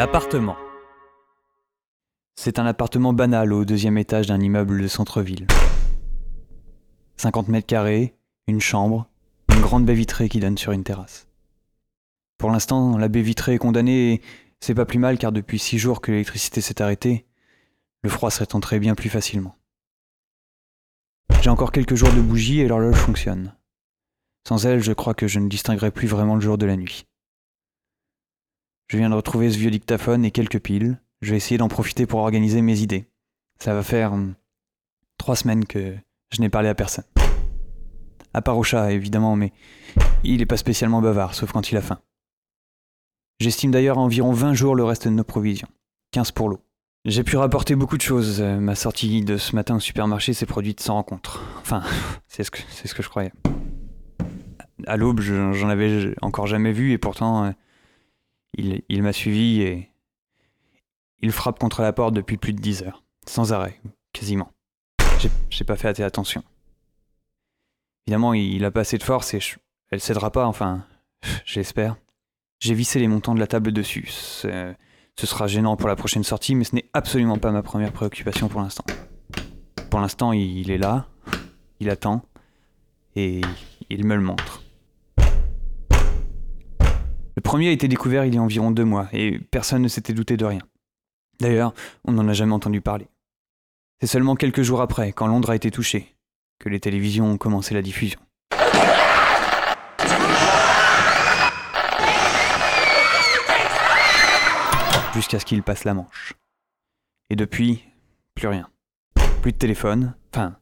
L'appartement. C'est un appartement banal au deuxième étage d'un immeuble de centre-ville. 50 mètres carrés, une chambre, une grande baie vitrée qui donne sur une terrasse. Pour l'instant, la baie vitrée est condamnée et c'est pas plus mal car depuis six jours que l'électricité s'est arrêtée, le froid serait entré bien plus facilement. J'ai encore quelques jours de bougie et l'horloge fonctionne. Sans elle, je crois que je ne distinguerai plus vraiment le jour de la nuit. Je viens de retrouver ce vieux dictaphone et quelques piles. Je vais essayer d'en profiter pour organiser mes idées. Ça va faire hum, trois semaines que je n'ai parlé à personne. À part au chat, évidemment, mais il n'est pas spécialement bavard, sauf quand il a faim. J'estime d'ailleurs à environ 20 jours le reste de nos provisions. 15 pour l'eau. J'ai pu rapporter beaucoup de choses. Euh, Ma sortie de ce matin au supermarché s'est produite sans rencontre. Enfin, c'est ce ce que je croyais. À l'aube, je- j'en avais encore jamais vu et pourtant, euh, il, il m'a suivi et il frappe contre la porte depuis plus de 10 heures. Sans arrêt, quasiment. J'ai- pas fait attention. Évidemment, il a pas assez de force et elle cédera pas, enfin, j'espère. J'ai vissé les montants de la table dessus. Ce sera gênant pour la prochaine sortie, mais ce n'est absolument pas ma première préoccupation pour l'instant. Pour l'instant, il est là, il attend, et il me le montre. Le premier a été découvert il y a environ deux mois, et personne ne s'était douté de rien. D'ailleurs, on n'en a jamais entendu parler. C'est seulement quelques jours après, quand Londres a été touché, que les télévisions ont commencé la diffusion. Jusqu'à ce qu'il passe la Manche. Et depuis, plus rien. Plus de téléphone. Enfin,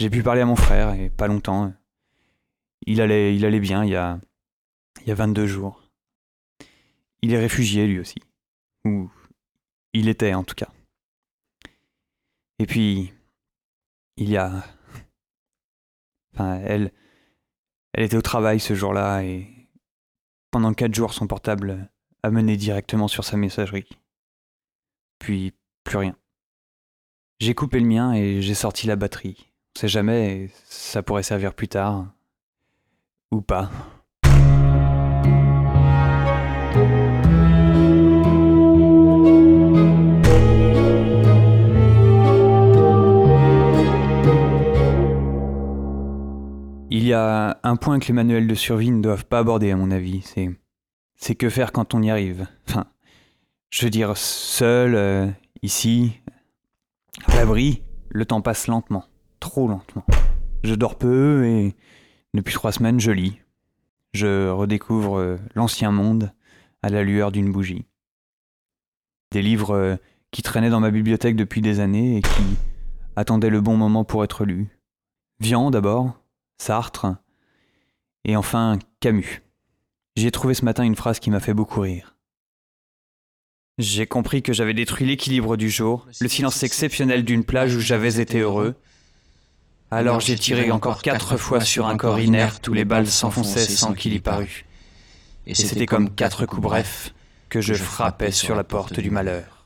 j'ai pu parler à mon frère, et pas longtemps. Il allait, il allait bien il y a, il y a 22 jours. Il est réfugié lui aussi. Ou il était en tout cas. Et puis, il y a... Enfin, elle... Elle était au travail ce jour-là et pendant quatre jours son portable a mené directement sur sa messagerie. Puis plus rien. J'ai coupé le mien et j'ai sorti la batterie. On sait jamais, ça pourrait servir plus tard. Ou pas. Un point que les manuels de survie ne doivent pas aborder, à mon avis. C'est, c'est que faire quand on y arrive. Enfin, je veux dire, seul, euh, ici, à l'abri, le temps passe lentement. Trop lentement. Je dors peu et depuis trois semaines, je lis. Je redécouvre euh, l'ancien monde à la lueur d'une bougie. Des livres euh, qui traînaient dans ma bibliothèque depuis des années et qui attendaient le bon moment pour être lus. Vian d'abord, Sartre, et enfin Camus. J'ai trouvé ce matin une phrase qui m'a fait beaucoup rire. J'ai compris que j'avais détruit l'équilibre du jour, le silence exceptionnel d'une plage où j'avais été heureux. Alors j'ai tiré encore quatre fois sur un corps inerte où les balles s'enfonçaient sans qu'il y parût. Et c'était comme quatre coups brefs que je frappais sur la porte du malheur.